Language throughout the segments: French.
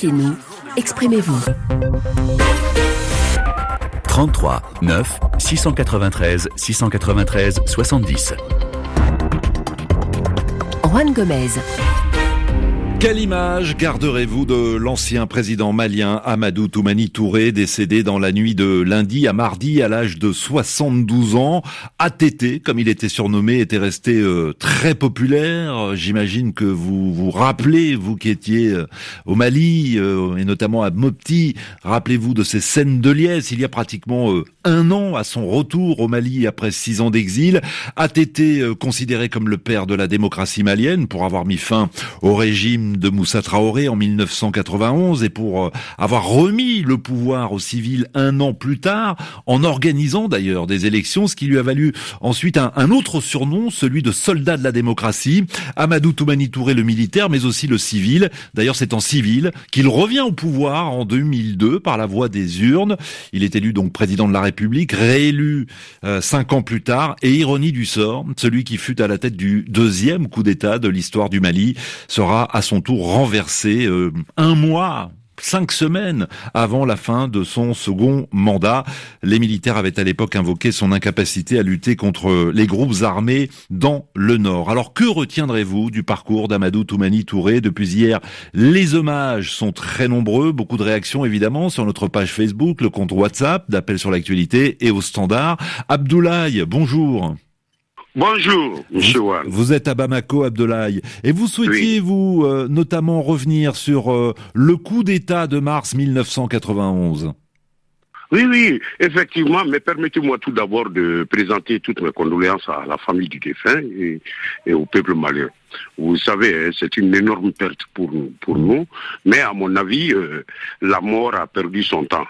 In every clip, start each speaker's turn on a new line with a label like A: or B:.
A: Appelez-nous, exprimez-vous.
B: 33 9 693 693 70.
A: Juan Gomez.
C: Quelle image garderez-vous de l'ancien président malien Amadou Toumani Touré, décédé dans la nuit de lundi à mardi à l'âge de 72 ans ATT, comme il était surnommé, était resté euh, très populaire. J'imagine que vous vous rappelez, vous qui étiez euh, au Mali, euh, et notamment à Mopti, rappelez-vous de ces scènes de liesse il y a pratiquement un an à son retour au Mali après six ans d'exil. ATT considéré comme le père de la démocratie malienne pour avoir mis fin au régime de Moussa Traoré en 1991 et pour euh, avoir remis le pouvoir aux civils un an plus tard, en organisant d'ailleurs des élections, ce qui lui a valu ensuite un, autre surnom, celui de soldat de la démocratie. Amadou Toumani Touré, le militaire, mais aussi le civil. D'ailleurs, c'est en civil qu'il revient au pouvoir en 2002 par la voie des urnes. Il est élu donc président de la République, réélu euh, cinq ans plus tard. Et ironie du sort, celui qui fut à la tête du deuxième coup d'État de l'histoire du Mali sera à son tour renversé euh, un mois cinq semaines avant la fin de son second mandat. Les militaires avaient à l'époque invoqué son incapacité à lutter contre les groupes armés dans le Nord. Alors que retiendrez-vous du parcours d'Amadou Toumani Touré depuis hier? Les hommages sont très nombreux, beaucoup de réactions évidemment sur notre page Facebook, le compte WhatsApp d'appel sur l'actualité et au standard. Abdoulaye, bonjour.
D: Bonjour, Monsieur.
C: Vous êtes à Bamako, Abdoulaye, et vous souhaitiez, vous, euh, notamment revenir sur euh, le coup d'État de mars 1991
D: oui, oui, effectivement, mais permettez-moi tout d'abord de présenter toutes mes condoléances à la famille du défunt et, au peuple malien. Vous savez, hein, c'est une énorme perte pour nous, pour nous mais à mon avis, euh, la mort a perdu son temps.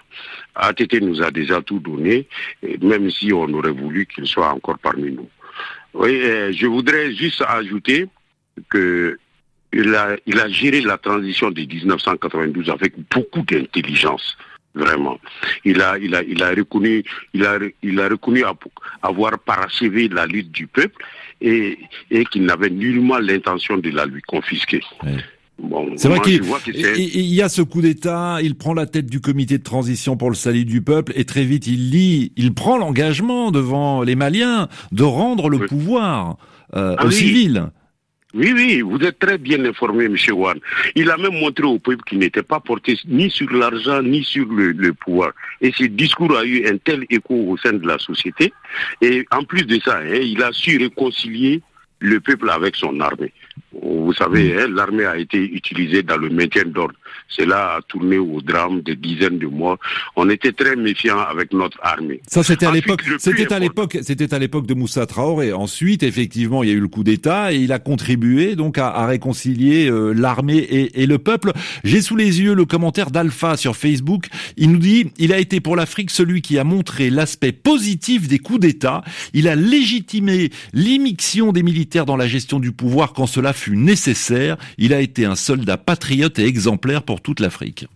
D: ATT nous a déjà tout donné, même si on aurait voulu qu'il soit encore parmi nous. Oui, je voudrais juste ajouter que il a, il a géré la transition de 1992 avec beaucoup d'intelligence, vraiment. Il a, il a, il a reconnu, il a, il a reconnu avoir parachevé la lutte du peuple et, et qu'il n'avait nullement l'intention de la lui confisquer.
C: C'est vrai qu'il il y a ce coup d'État, il prend la tête du comité de transition pour le salut du peuple et très vite il lit, il prend l'engagement devant les Maliens de rendre le pouvoir euh, ah aux civils.
D: Oui, oui, vous êtes très bien informé, M. Wan. Il a même montré au peuple qu'il n'était pas porté ni sur l'argent, ni sur le, le, pouvoir. Et ce discours a eu un tel écho au sein de la société. Et en plus de ça, hein, il a su réconcilier le peuple avec son armée. Vous savez, hein, l'armée a été utilisée dans le maintien d'ordre. Cela a tourné au drame des dizaines de mois. On était très méfiants avec notre armée.
C: Ça, c'était à l'époque. C'était à l'époque. C'était à l'époque de Moussa Traoré. Ensuite, effectivement, il y a eu le coup d'État et il a contribué donc à, réconcilier euh, l'armée et, et, le peuple. J'ai sous les yeux le commentaire d'Alpha sur Facebook. Il nous dit il a été pour l'Afrique celui qui a montré l'aspect positif des coups d'État. Il a légitimé l'immixtion des militaires dans la gestion du pouvoir quand cela fut nécessaire. Il a été un soldat patriote et exemplaire pour toute l'Afrique.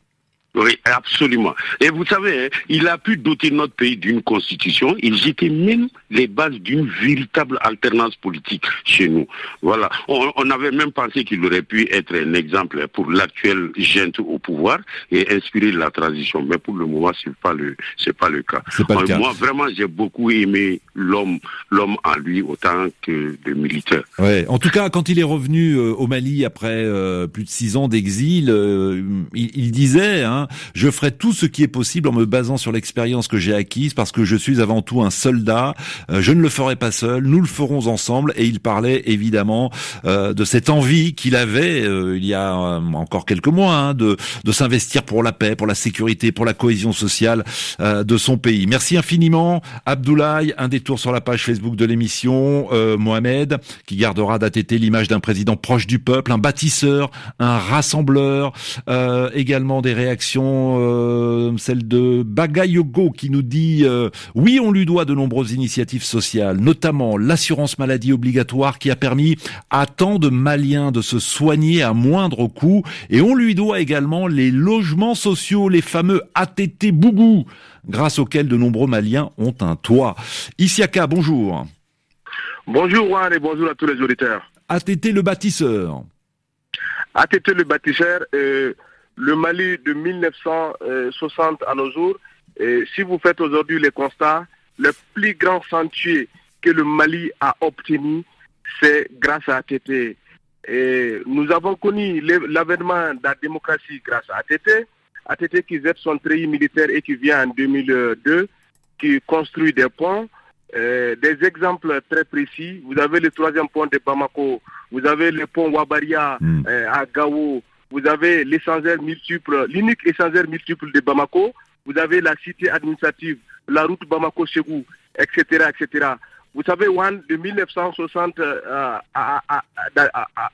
D: Oui, absolument. Et vous savez, hein, il a pu doter notre pays d'une constitution. Il jetait même les bases d'une véritable alternance politique chez nous. Voilà. On, avait même pensé qu'il aurait pu être un exemple pour l'actuel gente au pouvoir et inspirer la transition. Mais pour le moment, c'est pas le, c'est pas le cas.
C: Pas le cas.
D: Moi, vraiment, j'ai beaucoup aimé l'homme, l'homme en lui autant que le militaire.
C: Ouais. En tout cas, quand il est revenu euh, au Mali après euh, plus de six ans d'exil, euh, il, il, disait, hein, je ferai tout ce qui est possible en me basant sur l'expérience que j'ai acquise parce que je suis avant tout un soldat. Euh, je ne le ferai pas seul, nous le ferons ensemble. Et il parlait évidemment euh, de cette envie qu'il avait euh, il y a encore quelques mois hein, de, de s'investir pour la paix, pour la sécurité, pour la cohésion sociale de son pays. Merci infiniment, Abdoulaye. Un détour sur la page Facebook de l'émission. Mohamed, qui gardera d'ATT l'image d'un président proche du peuple, un bâtisseur, un rassembleur, également des réactions euh, celle de Bagayogo qui nous dit euh, oui, on lui doit de nombreuses initiatives sociales, notamment l'assurance maladie obligatoire qui a permis à tant de Maliens de se soigner à moindre coût, et on lui doit également les logements sociaux, les fameux ATT Bougou, grâce auxquels de nombreux Maliens ont un toit. Isiaka, bonjour.
E: Bonjour Juan et bonjour à tous les auditeurs.
C: ATT le bâtisseur.
E: ATT le bâtisseur, euh, le Mali de 1960 à nos jours, et si vous faites aujourd'hui les constats, le plus grand sentier que le Mali a obtenu, c'est grâce à ATT. Et nous avons connu l'avènement de la démocratie grâce à ATT. ATT qui jette son treillis militaire et qui vient en 2002, qui construit des ponts. Euh, des exemples très précis. Vous avez le troisième pont de Bamako, vous avez le pont Wabaria hmm. euh, à Gao, vous avez l'échangeur multiple, l'unique échangeur multiple de Bamako, vous avez la cité administrative, la route Bamako-Chegou, etc., etc. Vous savez, Juan, de 1960 euh, à,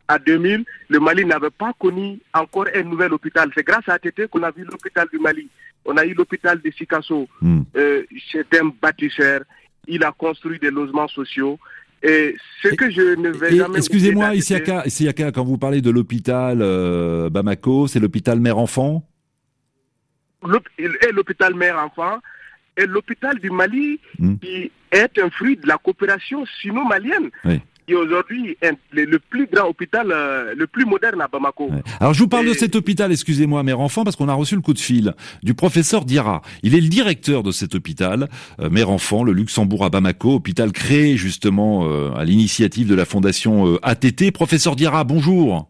E: à, 2000, le Mali n'avait pas connu encore un nouvel hôpital. C'est grâce à ATT qu'on a vu l'hôpital du Mali. On a eu l'hôpital de Sikasso. Euh, c'est un bâtisseur. Il a construit des logements sociaux. Et ce que je ne vais jamais.
C: Excusez-moi, Isiaka, quand vous parlez de l'hôpital euh, Bamako, c'est l'hôpital mère-enfant
E: Et l'hôpital mère-enfant et l'hôpital du Mali hmm. qui est un fruit de la coopération sino-malienne. Qui est aujourd'hui le, plus grand hôpital, euh, le plus moderne à Bamako.
C: Alors je vous parle de cet hôpital, excusez-moi, mère enfant, parce qu'on a reçu le coup de fil du professeur Diarra. Il est le directeur de cet hôpital, euh, mère enfant, le Luxembourg à Bamako, hôpital créé justement euh, à l'initiative de la fondation ATT. Professeur Diarra, bonjour.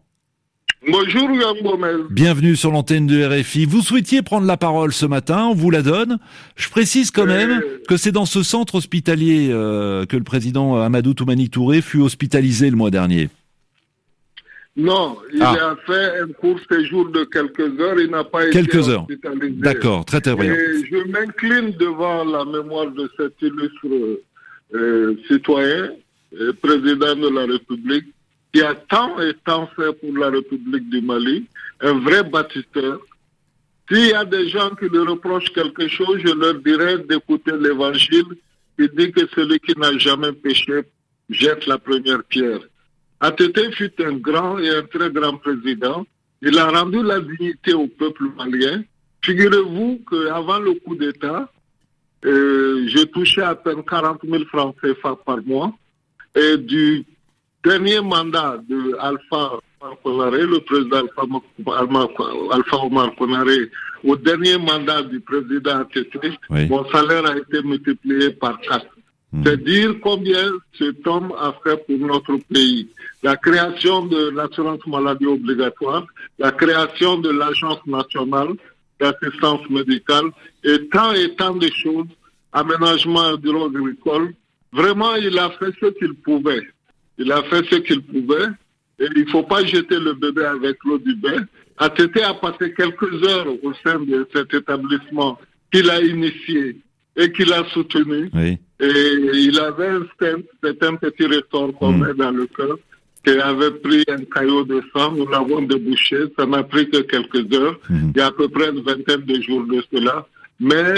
F: Bonjour Yann
C: Bienvenue sur l'antenne de RFI. Vous souhaitiez prendre la parole ce matin, on vous la donne. Je précise quand même euh. que c'est dans ce centre hospitalier euh, que le président Amadou Toumani Touré fut hospitalisé le mois dernier.
F: Non, il ah. a fait un court séjour de quelques heures, il n'a pas
C: quelques été heures. D'accord, très très bien.
F: je m'incline devant la mémoire de cet illustre euh, citoyen, président de la République, qui a tant et tant fait pour la République du Mali, un vrai bâtisseur. S'il y a des gens qui lui reprochent quelque chose, je leur dirais d'écouter l'évangile qui dit que celui qui n'a jamais péché jette la première pierre. ATT fut un grand et un très grand président. Il a rendu la dignité au peuple malien. Figurez-vous qu'avant le coup d'État, euh, j'ai touché à peine 40 000 francs CFA par mois. Et du dernier mandat de Alpha Konaré, le président Alpha, Omar Konaré, au dernier mandat du président ATT, mon salaire a été multiplié par quatre. Hmm. C'est dire combien cet homme a fait pour notre pays. La création de l'assurance maladie obligatoire, la création de l'agence nationale d'assistance médicale et tant et tant de choses, aménagement du agricole. Vraiment, il a fait ce qu'il pouvait. Il a fait ce qu'il pouvait. Et il ne faut pas jeter le bébé avec l'eau du bain. ATT a passé quelques heures au sein de cet établissement qu'il a initié et qu'il a soutenu. Et il avait un un petit ressort qu'on mm. met dans le cœur, qui avait pris un caillot de sang. Nous l'avons débouché. Ça n'a pris que quelques heures. Mm. Il y a à peu près une vingtaine de jours de cela. Mais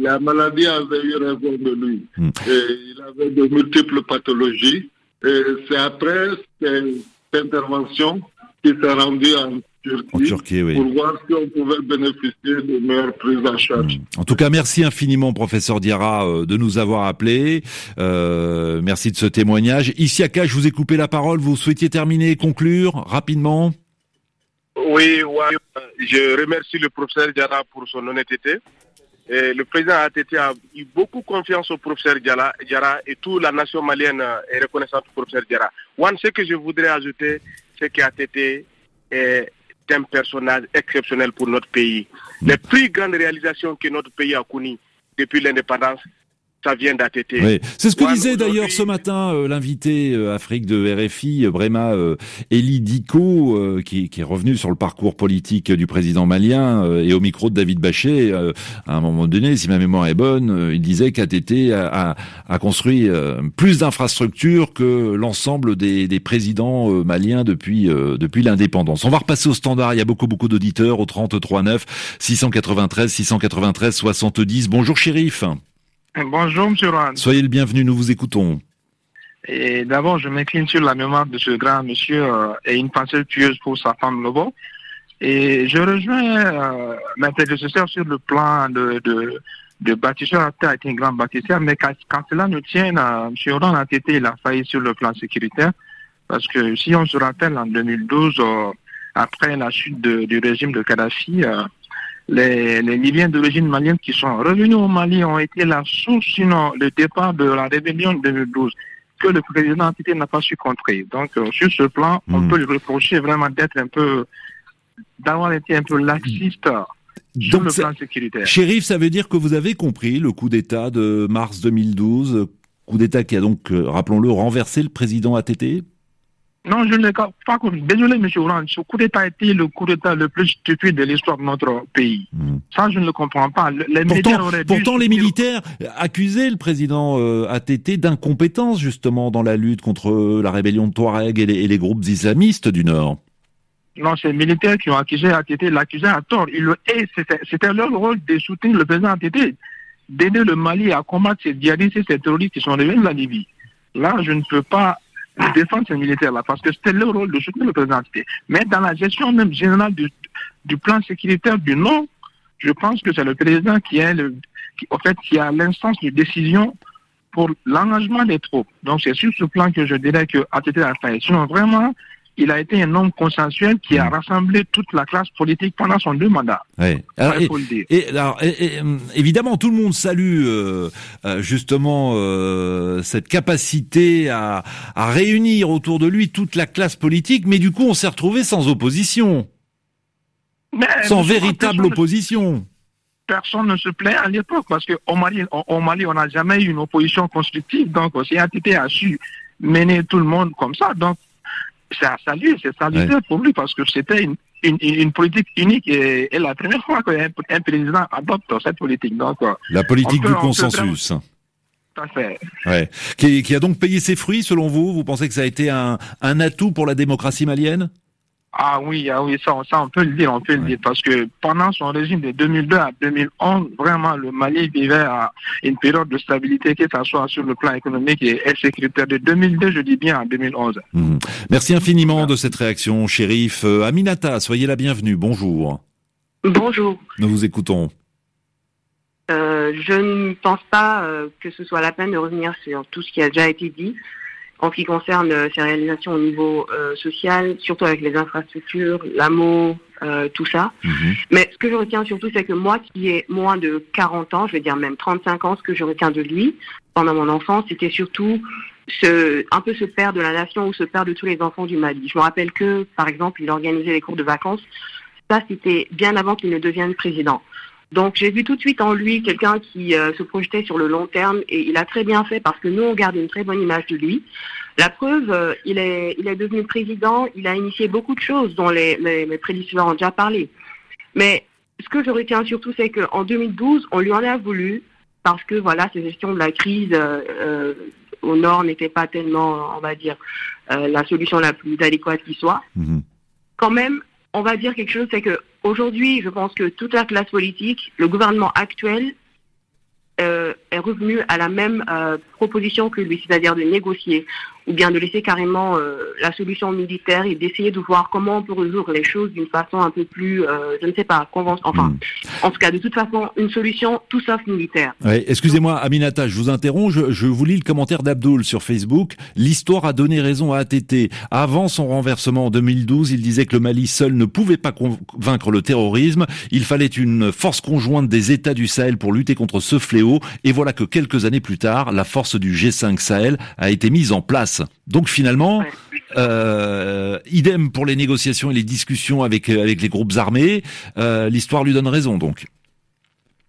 F: la maladie avait eu raison de lui. Mm. Et il avait de multiples pathologies. Et c'est après cette intervention qu'il s'est rendu en Turquie, pour voir si on pouvait bénéficier de meilleures prises en charge.
C: Hmm. En tout cas, merci infiniment, professeur Diarra, euh, de nous avoir appelés. Euh, merci de ce témoignage. Ici, à je vous ai coupé la parole. Vous souhaitiez terminer, conclure rapidement?
E: Oui, oui. Je remercie le professeur Diarra pour son honnêteté le président ATT a eu beaucoup confiance au professeur Diarra et toute la nation malienne est reconnaissante au professeur Diarra. One, ce que je voudrais ajouter, c'est qu'ATT est un personnage exceptionnel pour notre pays. Les plus grandes réalisations que notre pays a connues depuis l'indépendance, ça vient d'ATT.
C: Oui. C'est ce que disait d'ailleurs ce matin euh, l'invité euh, Afrique de RFI, euh, Brema Eli Diko, qui, qui, est revenu sur le parcours politique du président malien et au micro de David Bachet, à un moment donné, si ma mémoire est bonne, il disait qu'ATT a, a, construit plus d'infrastructures que l'ensemble des, des, présidents maliens depuis depuis l'indépendance. On va repasser au standard. Il y a beaucoup beaucoup d'auditeurs au 33 9 693 693 70. Bonjour shérif.
G: Bonjour, Monsieur Rohan.
C: Soyez le bienvenu, nous vous écoutons.
G: Et d'abord, je m'incline sur la mémoire de ce grand monsieur euh, et une pensée tueuse pour sa femme Lobo. Et je rejoins euh, l'interlocuteur sur le plan de, de, de bâtisseur. a été un grand bâtisseur, mais quand, cela nous tient, euh, M. Rohan a été, il a failli sur le plan sécuritaire. Parce que si on se rappelle, en 2012, euh, après la chute du régime de Kadhafi, les, les Libyens d'origine malienne qui sont revenus au Mali ont été la source, sinon le départ de la rébellion de 2012 que le président Tité n'a pas su contrer. Donc, sur ce plan, on hmm. peut lui reprocher vraiment d'être un peu, d'avoir été un peu laxiste. Donc, sur le plan sécuritaire.
C: Shérif, ça veut dire que vous avez compris le coup d'État de mars 2012, coup d'État qui a donc, euh, rappelons-le, renversé le président ATT
G: non, je ne l'ai pas compris. Désolé, M. Orange, ce coup d'État a été le coup d'État le plus stupide de l'histoire de notre pays? Hmm. Ça, je ne le comprends pas.
C: Les pourtant, pourtant les militaires accusaient le président euh, ATT d'incompétence, justement, dans la lutte contre la rébellion de Touareg et les groupes islamistes du Nord.
G: Non, c'est les militaires qui ont accusé ATT, l'accusé à tort. C'était leur rôle de soutenir le président ATT, d'aider le Mali à combattre ces djihadistes et ces terroristes qui sont revenus de la Libye. Là, je ne peux pas défendre ces militaires-là parce que c'était leur rôle de soutenir le président. Mais dans la gestion même générale du, du plan sécuritaire du Nord, je pense que c'est le président qui est le, qui, en fait, qui a l'instance de décision pour l'engagement des troupes. Donc c'est sur ce plan que je dirais que ATT a fait. Sinon, vraiment, il a été un homme consensuel qui a mm. rassemblé toute la classe politique pendant son deux mandats.
C: et, alors, évidemment, tout le monde salue euh, euh, justement euh, cette capacité à, à réunir autour de lui toute la classe politique, mais du coup, on s'est retrouvé sans opposition, sans véritable opposition
G: personne ne se plaît à l'époque parce qu'au Mali, au, Mali, on n'a jamais eu une opposition constructive. Donc, CATT a su mener tout le monde comme ça. Donc, c'est à saluer, c'est salutaire pour lui parce que c'était une, une, politique unique et, la première fois qu'un président adopte cette politique. Donc,
C: la politique du consensus.
G: Tout à fait.
C: Ouais. Qui, qui, a donc payé ses fruits selon vous? Vous pensez que ça a été un, un atout pour la démocratie malienne?
G: Ah oui, ah oui, ça, ça on peut le dire, on peut le dire, parce que pendant son régime de 2002 à 2011, vraiment le Mali vivait à une période de stabilité, que ce soit sur le plan économique et, sécuritaire de 2002, je dis bien, à 2011.
C: Mhm. Merci infiniment de cette réaction, shérif. Euh, Aminata, soyez la bienvenue. Bonjour.
H: Bonjour.
C: Nous vous écoutons.
H: Euh, je ne pense pas euh, que ce soit la peine de revenir sur tout ce qui a déjà été dit en ce qui concerne euh, ces réalisations au niveau euh, social, surtout avec les infrastructures, l'amour, euh, tout ça. Mhm. Mais ce que je retiens surtout, c'est que moi qui ai moins de 40 ans, je vais dire même 35 ans, ce que je retiens de lui pendant mon enfance, c'était surtout ce, un peu ce père de la nation ou ce père de tous les enfants du Mali. Je me rappelle que, par exemple, il organisait les cours de vacances. Ça, c'était bien avant qu'il ne devienne président. Donc j'ai vu tout de suite en lui quelqu'un qui euh, se projetait sur le long terme et il a très bien fait parce que nous on garde une très bonne image de lui. La preuve, euh, il est il est devenu président, il a initié beaucoup de choses dont les, les, prédécesseurs ont déjà parlé. Mais ce que je retiens surtout, c'est qu'en 2012, on lui en a voulu parce que voilà, sa gestion de la crise euh, au nord n'était pas tellement, on va dire, la solution la plus adéquate qui soit. Mhm. Quand même, on va dire quelque chose, c'est que aujourd'hui, je pense que toute la classe politique, le gouvernement actuel, euh, est revenu à la même euh, proposition que lui, c'est-à-dire de négocier ou bien de laisser carrément euh, la solution militaire et d'essayer de voir comment on peut résoudre les choses d'une façon un peu plus, euh, je ne sais pas, conventionnelle. Enfin, hmm. en tout cas, de toute façon, une solution tout sauf militaire.
C: Excusez-moi, Aminata, je vous interromps. Je, je vous lis le commentaire d'Abdoul sur Facebook. L'histoire a donné raison à ATT. Avant son renversement en 2012, il disait que le Mali seul ne pouvait pas vaincre le terrorisme. Il fallait une force conjointe des États du Sahel pour lutter contre ce fléau. Et voilà que quelques années plus tard, la force du G5 Sahel a été mise en place. Donc finalement, euh, idem pour les négociations et les discussions avec euh, avec les groupes armés. Euh, l'histoire lui donne raison donc.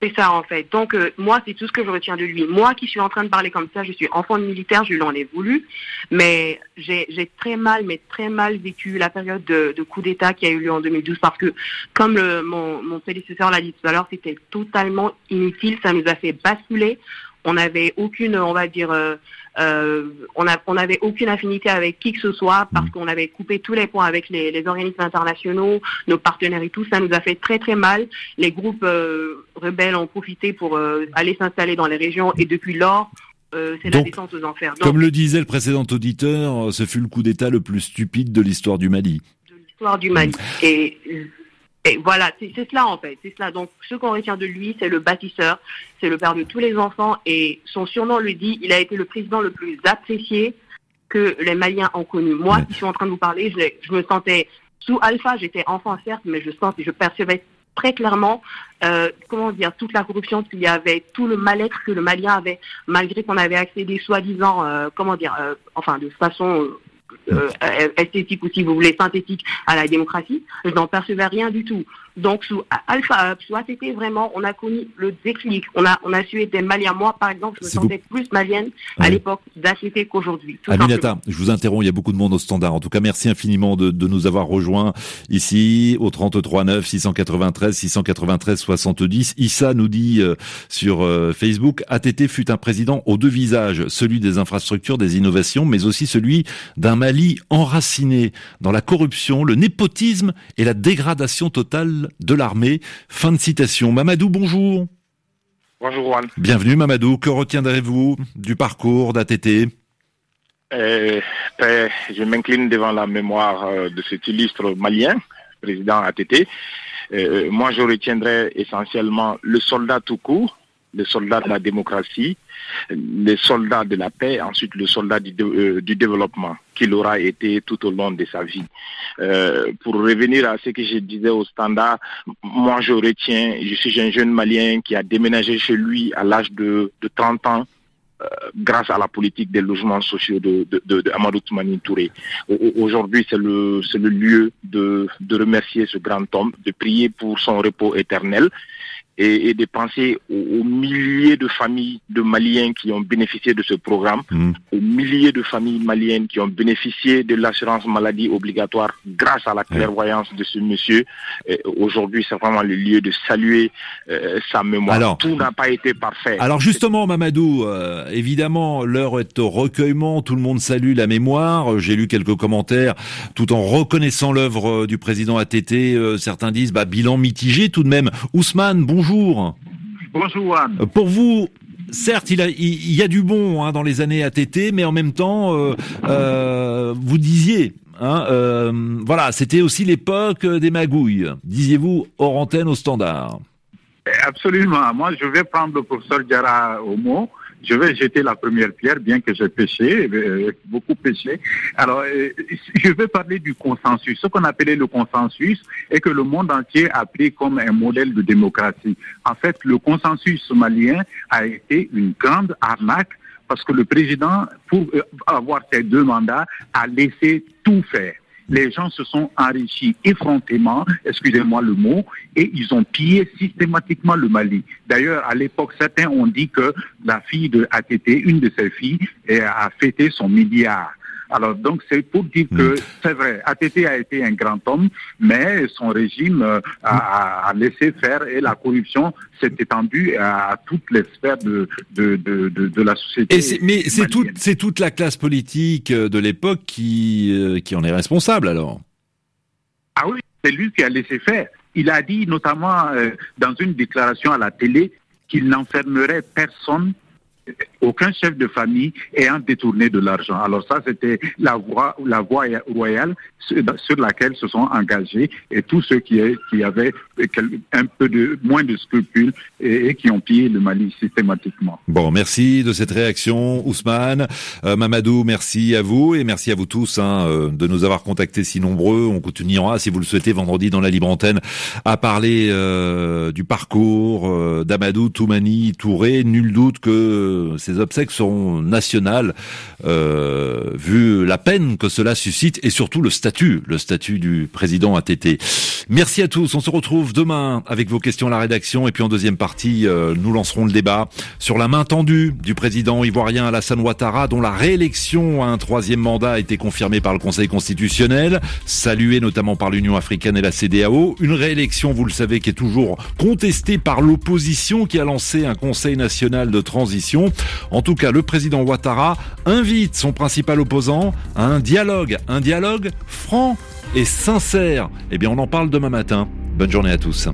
H: C'est ça en fait. Donc moi, c'est tout ce que je retiens de lui. Moi qui suis en train de parler comme ça, je suis enfant de militaire, je lui en ai voulu, mais j'ai très mal, mais très mal vécu la période de, coup d'État qui a eu lieu en 2012 parce que, comme mon, mon prédécesseur l'a dit tout à l'heure, c'était totalement inutile. Ça nous a fait basculer. On n'avait aucune, on va dire, euh, on n'avait aucune affinité avec qui que ce soit parce mm. qu'on avait coupé tous les points avec les, organismes internationaux, nos partenaires et tout. Ça nous a fait très très mal. Les groupes euh, rebelles ont profité pour euh, aller s'installer dans les régions et depuis lors, c'est la descente aux enfers.
C: comme le disait le précédent auditeur, ce fut le coup d'État le plus stupide de l'histoire du Mali.
H: De l'histoire du Mali. Et et voilà, c'est cela en fait, c'est cela. Donc ce qu'on retient de lui, c'est le bâtisseur, c'est le père de tous les enfants et son surnom le dit, il a été le président le plus apprécié que les Maliens ont connu. Moi qui suis en train de vous parler, je, me sentais Sous Alpha, j'étais enfant certes, mais je sentais, je percevais très clairement, euh, comment dire, toute la corruption qu'il y avait, tout le mal-être que le Malien avait, malgré qu'on avait accédé soi-disant, euh, comment dire, euh, enfin de façon euh, esthétique ou si vous voulez synthétique à la démocratie, je n'en percevais rien du tout. Donc sous Alpha, sous ATT, vraiment, on a connu le déclic. On a, on a su être malien. Moi, par exemple, je me sentais plus malienne à l'époque d'ATT qu'aujourd'hui.
C: Aminata, je vous interromps, il y a beaucoup de monde au standard. En tout cas, merci infiniment de, de nous avoir rejoints ici au 33 9 693 693 70. Issa nous dit euh, sur euh, Facebook, ATT fut un président aux deux visages, celui des infrastructures, des innovations, mais aussi celui d'un Mali enraciné dans la corruption, le népotisme et la dégradation totale de l'armée. Fin de citation. Mamadou, bonjour.
I: Bonjour Juan.
C: Bienvenue Mamadou. Que retiendrez-vous du parcours d'ATT
I: euh, Je m'incline devant la mémoire euh, de cet illustre malien, président ATT. Euh, moi, je retiendrai essentiellement le soldat tout court, le soldat de la démocratie, les soldats de la paix, ensuite le soldat du, euh, développement qu'il aura été tout au long de sa vie. Euh, pour revenir à ce que je disais au standard, moi je retiens, je suis un jeune Malien qui a déménagé chez lui à l'âge de, de 30 ans euh, grâce à la politique des logements sociaux de, Amadou Toumani Touré. Aujourd'hui, c'est le, le lieu de remercier ce grand homme, de prier pour son repos éternel et, et de penser aux, milliers de familles de Maliens qui ont bénéficié de ce programme, mmh. aux milliers de familles maliennes qui ont bénéficié de l'assurance maladie obligatoire grâce à la clairvoyance de ce monsieur. Aujourd'hui, c'est vraiment le lieu de saluer euh, sa mémoire.
C: Alors,
I: tout n'a pas été parfait.
C: Alors justement, Mamadou, euh, évidemment, l'heure est au recueillement. Tout le monde salue la mémoire. J'ai lu quelques commentaires, tout en reconnaissant l'œuvre du président ATT. Euh, certains disent, bah, bilan mitigé tout de même. Ousmane, bonjour bonjour.
J: Bonjour Anne.
C: Euh, pour vous, certes, il, a, il, y a du bon hein, dans les années ATT, mais en même temps, euh, euh, vous disiez, hein, euh, voilà, c'était aussi l'époque des magouilles, disiez-vous, hors antenne au standard?
J: Absolument. Moi, je vais prendre le professeur Diarra au mot je vais jeter la première pierre, bien que j'ai péché, euh, beaucoup péché. Alors, euh, je vais parler du consensus. Ce qu'on appelait le consensus et que le monde entier a pris comme un modèle de démocratie. En fait, le consensus somalien a été une grande arnaque parce que le président, pour euh, avoir ses deux mandats, a laissé tout faire les gens se sont enrichis effrontément, excusez-moi le mot, et ils ont pillé systématiquement le Mali. D'ailleurs, à l'époque, certains ont dit que la fille de ATT, une de ses filles, a fêté son milliard. Alors donc c'est pour dire que hmm. c'est vrai, ATT a été un grand homme, mais son régime euh, a, a, laissé faire et la corruption s'est étendue à, toutes les sphères de, de, de, de, la société.
C: mais c'est toute, c'est toute la classe politique euh, de l'époque qui, euh, qui en est responsable alors
J: Ah oui, c'est lui qui a laissé faire. Il a dit notamment dans une déclaration à la télé qu'il n'enfermerait personne aucun chef de famille ayant détourné de l'argent. Alors ça, c'était la voie, la voie royale sur laquelle se sont engagés et tous ceux qui, avaient un peu de moins de scrupules et, qui ont pillé le Mali systématiquement.
C: Bon, merci de cette réaction, Ousmane. Euh, Mamadou, merci à vous et merci à vous tous hein, euh, de nous avoir contactés si nombreux. On continuera, si vous le souhaitez, vendredi dans la libre antenne, à parler euh, du parcours d'Amadou Toumani Touré. Nul doute que ces obsèques seront nationales, euh, vu la peine que cela suscite et surtout le statut, le statut du président ATT. Merci à tous. On se retrouve demain avec vos questions à la rédaction et puis en deuxième partie, euh, nous lancerons le débat sur la main tendue du président ivoirien Alassane Ouattara, dont la réélection à un troisième mandat a été confirmée par le Conseil constitutionnel, saluée notamment par l'Union africaine et la CDAO. Une réélection, vous le savez, qui est toujours contestée par l'opposition qui a lancé un Conseil national de transition. En tout cas, le président Ouattara invite son principal opposant à un dialogue, un dialogue franc et sincère. Eh bien, on en parle demain matin. Bonne journée à tous.